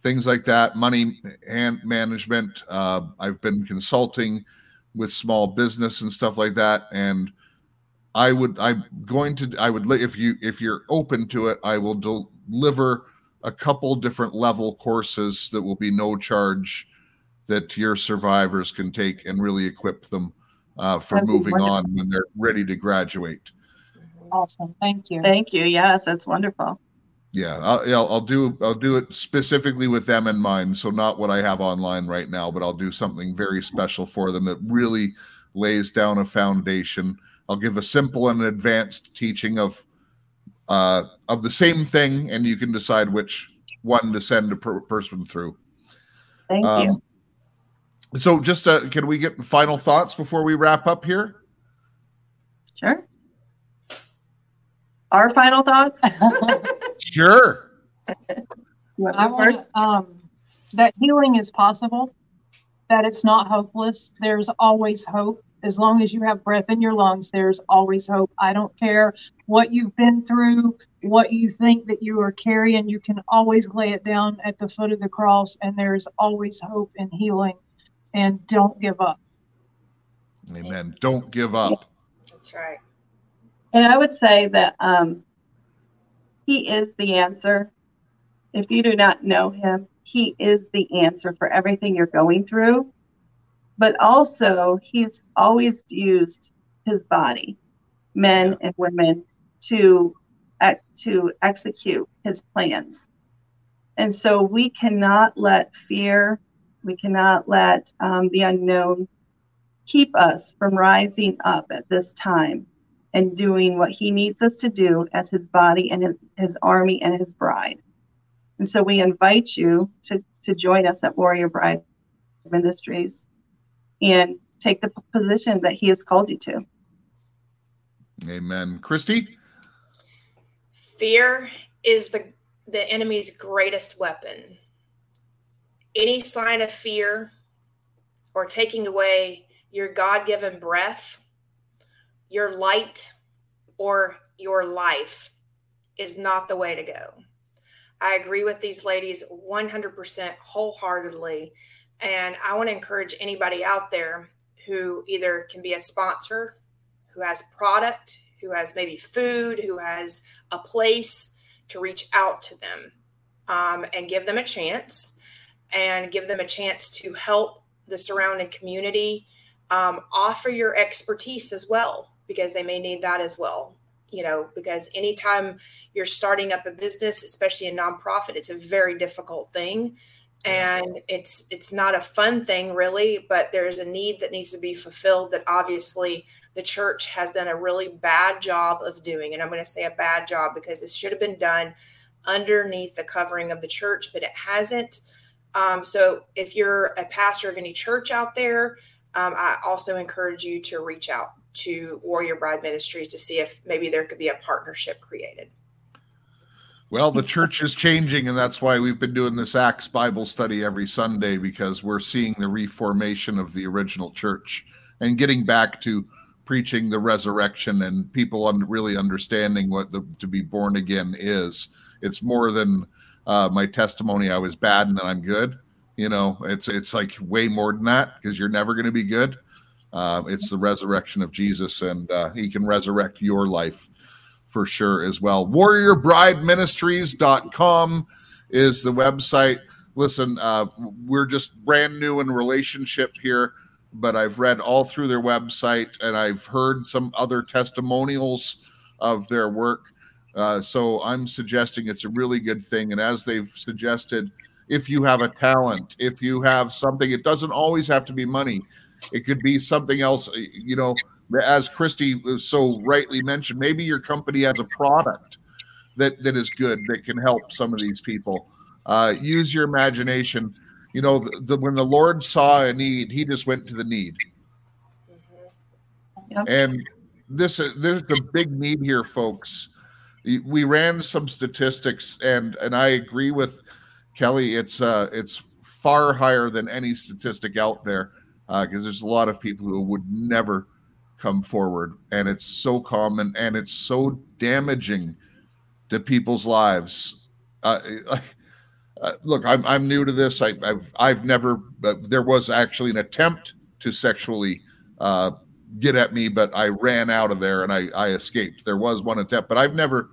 things like that, money and management. Uh, I've been consulting with small business and stuff like that, and I would I'm going to I would if you if you're open to it, I will deliver a couple different level courses that will be no charge that your survivors can take and really equip them uh, for
That'd
moving on when they're ready to graduate.
Awesome. Thank you.
Thank you. Yes, that's wonderful.
Yeah, I'll, yeah, I'll do I'll do it specifically with them in mind. So not what I have online right now, but I'll do something very special for them that really lays down a foundation. I'll give a simple and advanced teaching of uh, of the same thing, and you can decide which one to send a per- person through.
Thank you.
Um, so, just uh, can we get final thoughts before we wrap up here?
Sure. Our final thoughts?
Sure.
I
first?
um, that healing is possible, that it's not hopeless. There's always hope. As long as you have breath in your lungs, there's always hope. I don't care what you've been through, what you think that you are carrying, you can always lay it down at the foot of the cross, and there's always hope and healing. And don't give up.
Amen. Don't give up.
That's right.
And I would say that um, he is the answer. If you do not know him, he is the answer for everything you're going through. But also, he's always used his body, men
Yeah.
and women, to to execute his plans. And so we cannot let fear, we cannot let um, the unknown keep us from rising up at this time and doing what he needs us to do as his body and his, his army and his bride. And so we invite you to, to join us at Warrior Bride Ministries and take the position that he has called you to.
Amen. Christy?
Fear is the the enemy's greatest weapon. Any sign of fear or taking away your God-given breath, your light, or your life is not the way to go. I agree with these ladies 100% wholeheartedly. And I want to encourage anybody out there who either can be a sponsor, who has product, who has maybe food, who has a place to reach out to them um, and give them a chance and give them a chance to help the surrounding community. Um, offer your expertise as well because they may need that as well. You know, because anytime you're starting up a business, especially a nonprofit, it's a very difficult thing and it's it's not a fun thing really but there's a need that needs to be fulfilled that obviously the church has done a really bad job of doing and i'm going to say a bad job because it should have been done underneath the covering of the church but it hasn't Um, so if you're a pastor of any church out there, um, I also encourage you to reach out to Warrior Bride Ministries to see if maybe there could be a partnership created.
Well, the church is changing, and that's why we've been doing this Acts Bible study every Sunday because we're seeing the reformation of the original church and getting back to preaching the resurrection and people un- really understanding what the, to be born again is. It's more than uh, my testimony. I was bad and then I'm good. You know, it's it's like way more than that because you're never going to be good. Uh, it's the resurrection of Jesus, and uh, He can resurrect your life for sure as well. WarriorBrideMinistries.com is the website. Listen, uh, we're just brand new in relationship here, but I've read all through their website and I've heard some other testimonials of their work. Uh, so I'm suggesting it's a really good thing. And as they've suggested, if you have a talent, if you have something, it doesn't always have to be money. It could be something else. You know, as Christy so rightly mentioned, maybe your company has a product that that is good that can help some of these people. Uh, use your imagination. You know, the, the, when the Lord saw a need, He just went to the need.
Yep.
And this is there's a big need here, folks. We ran some statistics, and and I agree with Kelly. It's uh it's far higher than any statistic out there because uh, there's a lot of people who would never come forward. And it's so common and it's so damaging to people's lives. Uh, uh, look I'm, I'm new to this. I, have I've never but there was actually an attempt to sexually uh, get at me but i ran out of there and I, I escaped. There was one attempt but i've never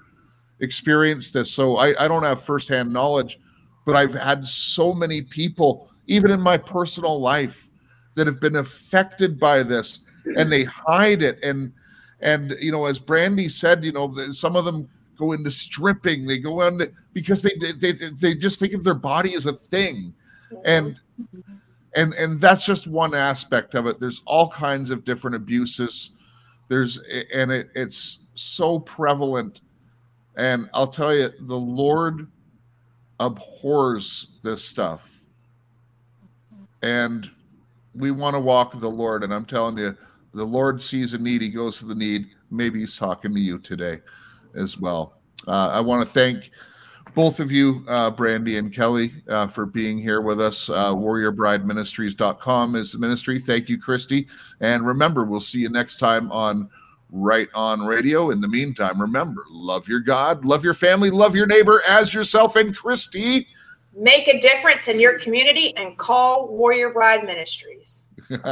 experienced this. So I, I don't have firsthand knowledge but i've had so many people even in my personal life that have been affected by this and they hide it. And and you know as brandy said you know some of them go into stripping. They go on because they they they just think of their body as a thing. And and and that's just one aspect of it. There's all kinds of different abuses. There's and it, it's so prevalent. And i'll tell you the lord abhors this stuff. And we want to walk with the lord. And i'm telling you the Lord sees a need, He goes to the need. Maybe He's talking to you today as well. Uh, I want to thank both of you, uh, Brandy and Kelly, uh, for being here with us. Uh, WarriorBrideMinistries.com is the ministry. Thank you, Christy. And remember, we'll see you next time on Right On Radio. In the meantime, remember, love your God, love your family, love your neighbor as yourself. And Christy,
make a difference in your community and call Warrior Bride Ministries.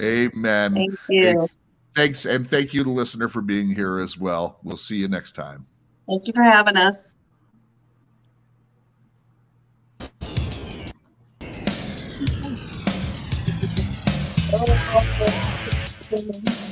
Amen.
Thank you.
Thanks. And thank you, the listener, for being here as well. We'll see you next time.
Thank you for having us.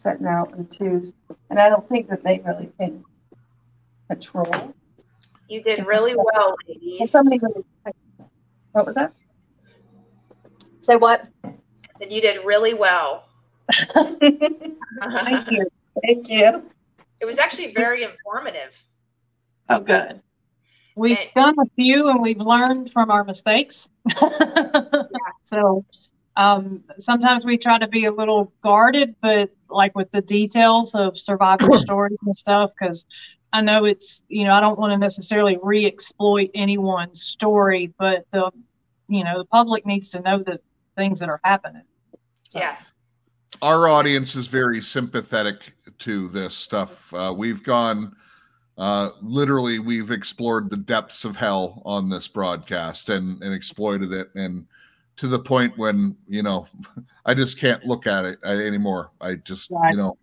setting out in twos. And I don't think that they really can patrol.
You did really well,
Well,
ladies.
somebody really, what was that?
Say what?
I said you did really well.
Thank you. Thank you.
It was actually very informative.
Oh, good.
We've
And-
done a few and we've learned from our mistakes. yeah. So um, sometimes we try to be a little guarded, but like with the details of survivor stories and stuff, because I know it's, you know, I don't want to necessarily re exploit anyone's story, but the, you know, the public needs to know the things that are happening. So-
Yes.
Our audience is very sympathetic to this stuff. Uh, we've gone, uh, literally, we've explored the depths of hell on this broadcast and, and exploited it. And to the point when, you know, I just can't look at it uh, anymore. I just,
Right.
you know,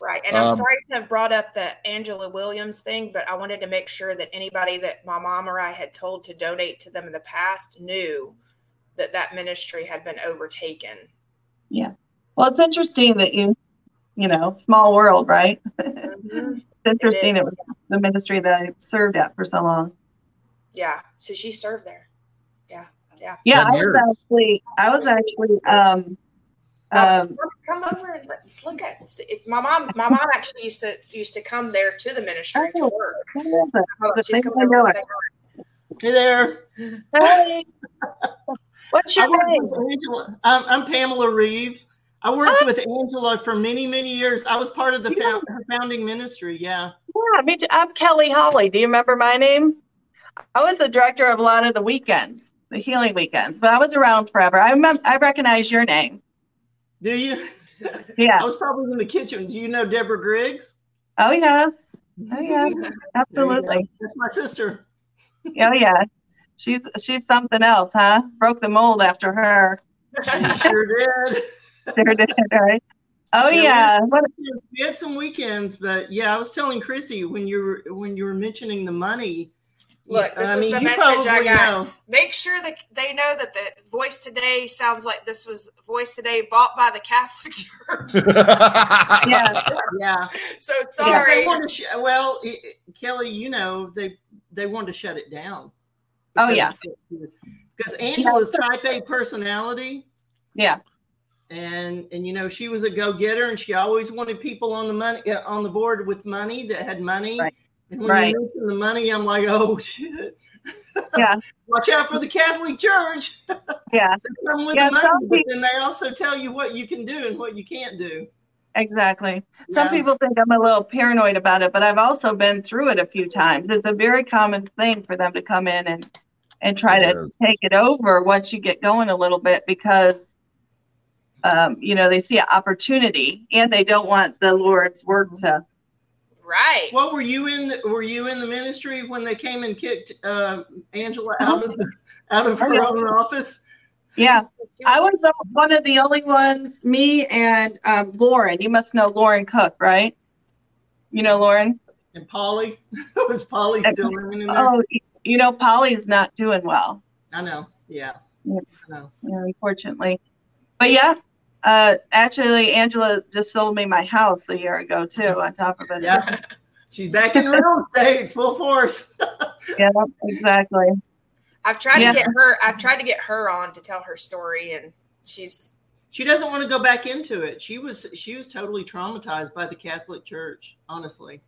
Right. And I'm
Um,
sorry to have brought up the Angela Williams thing, but I wanted to make sure that anybody that my mom or I had told to donate to them in the past knew that that ministry had been overtaken.
Yeah, well, it's interesting that you, you know, small world, right?
Mhm.
It's interesting. It was the ministry that I served at for so long.
Yeah. So she served there.
Yeah,
Ten
I was actually, I was actually, um, um,
come over and let, look at see, my mom. My mom actually used to used to come there to the ministry to
Oh,
work.
what is it?
Hold on,
The
she's coming over
know
to
it.
say
Hey there.
Hey, what's your
worked
name?
Angela. I'm, I'm Pamela Reeves. I worked with Angela for many, many years. I was part of the
Yeah.
found, her founding ministry. Yeah.
Yeah, me too. I'm Kelly Holly. Do you remember my name? I was the director of a lot of the weekends, the healing weekends, but I was around forever. I remember, I recognize your name.
Do you?
Yeah.
I was probably in the kitchen. Do you know Deborah Griggs?
Oh yes. Oh yeah.
There you go.
Absolutely.
That's my sister.
Oh yeah. She's she's something else, huh? Broke the mold after her.
She sure did.
Sure did, right? Oh
Yeah, we-
yeah.
We had some weekends, but yeah, I was telling Christy when you were when you were mentioning the money.
Look, this
I
was
mean,
the
you
message I
probably
got.
know.
Make sure that they know that the voice today sounds like this was voice today bought by the Catholic Church.
yeah.
Yeah.
so
Because they
sorry.
want to sh- well, i- i- Kelly, you know they they wanted to shut it down.
Oh, yeah.
of what she was- Because Angela's type A personality,
Yeah.
and and you know she was a go getter, and she always wanted people on the money uh, on the board with money that had money.
Right.
And when
Right.
you mention the money, I'm like, oh shit.
Yeah.
Watch out for the Catholic Church.
Yeah.
they come with
Yeah,
the money,
some
but then they also tell you what you can do and what you can't do.
Exactly. Some
Yeah.
people think I'm a little paranoid about it, but I've also been through it a few times. It's a very common thing for them to come in and and try
It
to take it over once you get going a little bit because um, you know they see an opportunity and they don't want the Lord's work to.
Right.
What were you in? The, were you in the ministry when they came and kicked uh, Angela out of the out of her
yeah.
own office?
Yeah, I was one of the only ones. Me and um, Lauren. You must know Lauren Cook, right? You know Lauren.
And Polly was Polly still living in there?
Oh, you know Polly's not doing well.
I know. Yeah.
Yeah.
I know.
Yeah, unfortunately. But yeah, uh, actually, Angela just sold me my house a year ago too. On top of it,
Yeah. She's back in real estate, full force.
yeah, exactly.
I've tried
Yeah.
to get her. I've tried to get her on to tell her story, and she's
She doesn't want to go back into it. She was she was totally traumatized by the Catholic Church, honestly.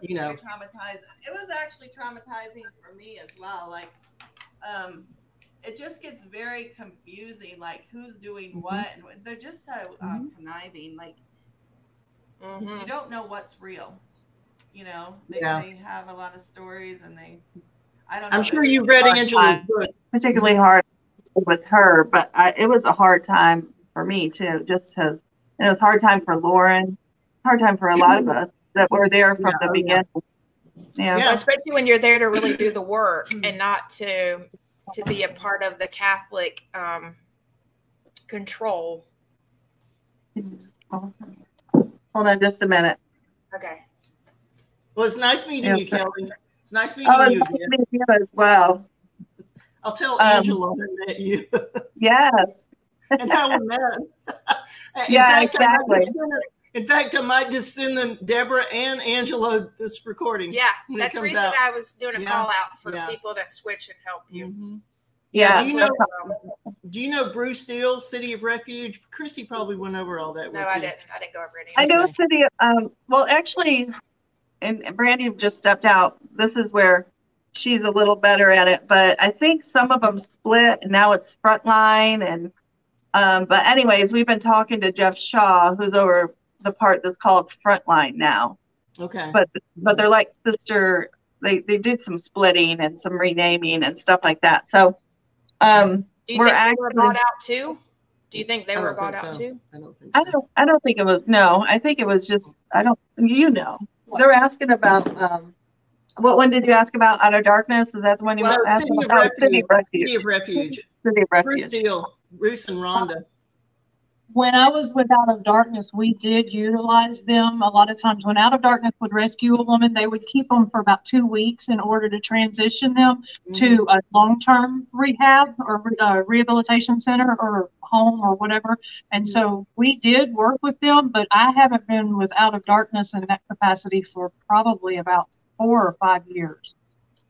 You know.
traumatized. It was actually traumatizing for me as well. Like, um, it just gets very confusing. Like, who's doing
Mm-hmm.
what? And they're just so uh, conniving. Like,
mhm.
you don't know what's real. You know, they,
Yeah.
they have a lot of stories, and they. I don't.
I'm
know,
sure
you've
read
hard
Angela's book.
particularly hard with her, but I, it was a hard time for me too. Just because it was a hard time for Lauren, hard time for a lot of us that were there from
Yeah,
the
oh, yeah.
beginning. Yeah.
Yeah.
especially when you're there to really do the work and not to to be a part of the Catholic um, control.
Hold on just a minute.
Okay.
Well, it's nice meeting
Yeah.
you, Kelly. It's nice meeting
Oh,
you
nice meeting you as well.
I'll tell
Um,
Angela I met you
Yes.
and how we met. In
Yeah,
fact,
exactly.
just send it- in fact, I might just send them Deborah and Angela this recording.
Yeah, that's the reason
out.
I was doing a
Yeah.
call out for
Yeah.
people to switch and help you.
Mhm.
Yeah.
Do you know? Do you know Bruce Steele, City of Refuge? Christy probably went over all that.
No,
with
I
you.
didn't. I didn't go over any.
I know City. Um. Well, actually, and and Brandy just stepped out. This is where she's a little better at it, but I think some of them split, and now it's Frontline. And um. But anyways, we've been talking to Jeff Shaw, who's over the part that's called Frontline now.
Okay.
But but they're like sister. They they did some splitting and some renaming and stuff like that. So, um.
Do you
we're
think they were
actually-
bought out too? Do you think they were
don't
bought
think
out too?
I don't think
I don't I don't think it was no. I think it was just I don't you know. They're asking about um what one did you ask about Out of Darkness? Is that the one you
Well,
asked
City of
about? City
Refuge.
of Refuge.
City of Refuge.
City of
Bruce
Refuge.
Steele, Bruce and Rhonda.
When I was with Out of Darkness, we did utilize them. A lot of times, when Out of Darkness would rescue a woman, they would keep them for about two weeks in order to transition them to a long term rehab or uh, rehabilitation center or home or whatever. And so we did work with them, but I haven't been with Out of Darkness in that capacity for probably about four or five years.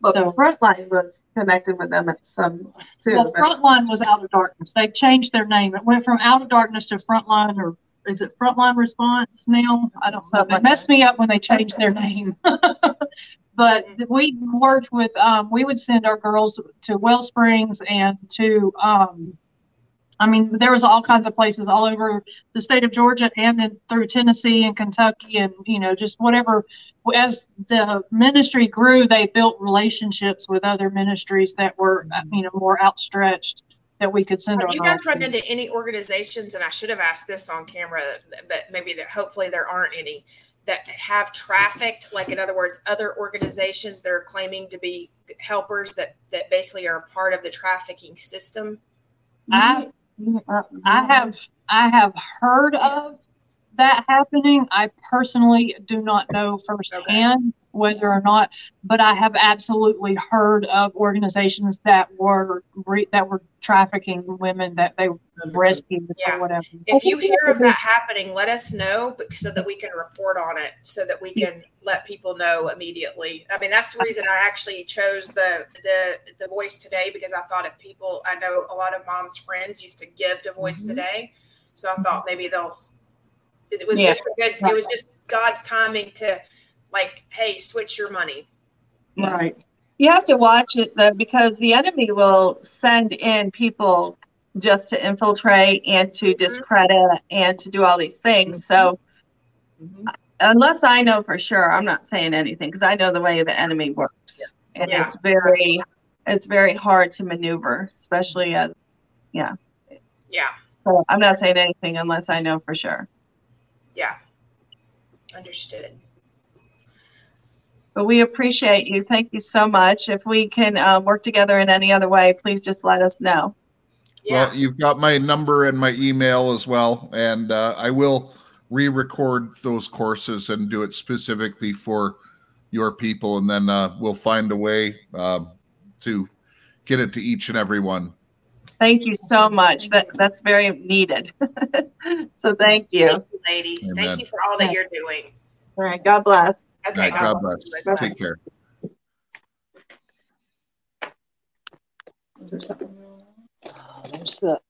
But
So-
Frontline was connected with them at some too.
Well, Frontline was Out of Darkness. They've changed their name. It went from Out of Darkness to Frontline, or is it Frontline Response now? I don't know. They messed me up when they changed their name. But we worked with, um, we would send our girls to Well Springs and to, um, I mean, there was all kinds of places all over the state of Georgia and then through Tennessee and Kentucky and, you know, just whatever. As the ministry grew, they built relationships with other ministries that were, uh, you know, more outstretched that we could send
Have you guys run into any organizations, and I should have asked this on camera, but maybe that hopefully there aren't any that have trafficked, like in other words, other organizations that are claiming to be helpers that that basically are a part of the trafficking system.
I, I mm-hmm. have I have heard of that happening. I personally do not know firsthand whether or not, but I have absolutely heard of organizations that were re, that were trafficking women that they rescued
Yeah.
or whatever.
If you hear of that happening, let us know so that we can report on it, so that we can let people know immediately. I mean, that's the reason I actually chose the the the voice today because I thought if people, I know a lot of moms' friends used to give to Voice
Mhm.
Today, so I thought maybe they'll. It was
Yeah.
just a good. It was just God's timing to, like, hey, switch your money.
Right.
You have to watch it though, because the enemy will send in people just to infiltrate and to mm-hmm. discredit and to do all these things. So mm-hmm. Mm-hmm. unless I know for sure, I'm not saying anything because I know the way the enemy works, and
Yeah.
it's very, it's very hard to maneuver, especially as.
Yeah, yeah,
So I'm not saying anything unless I know for sure.
yeah, understood.
But we appreciate you. Thank you so much. If we can uh, work together in any other way, please just let us know.
Yeah,
Well, you've got my number and my email as well, and uh, I will re-record those courses and do it specifically for your people, and then uh, we'll find a way um, to get it to each and every one.
Thank you so much. That that's very needed. so thank you.
thank you, ladies.
Amen.
Thank you for all that you're doing.
All right. God bless.
All right, God bless.
you as well.
Take care.
Is there something? Oh, there's the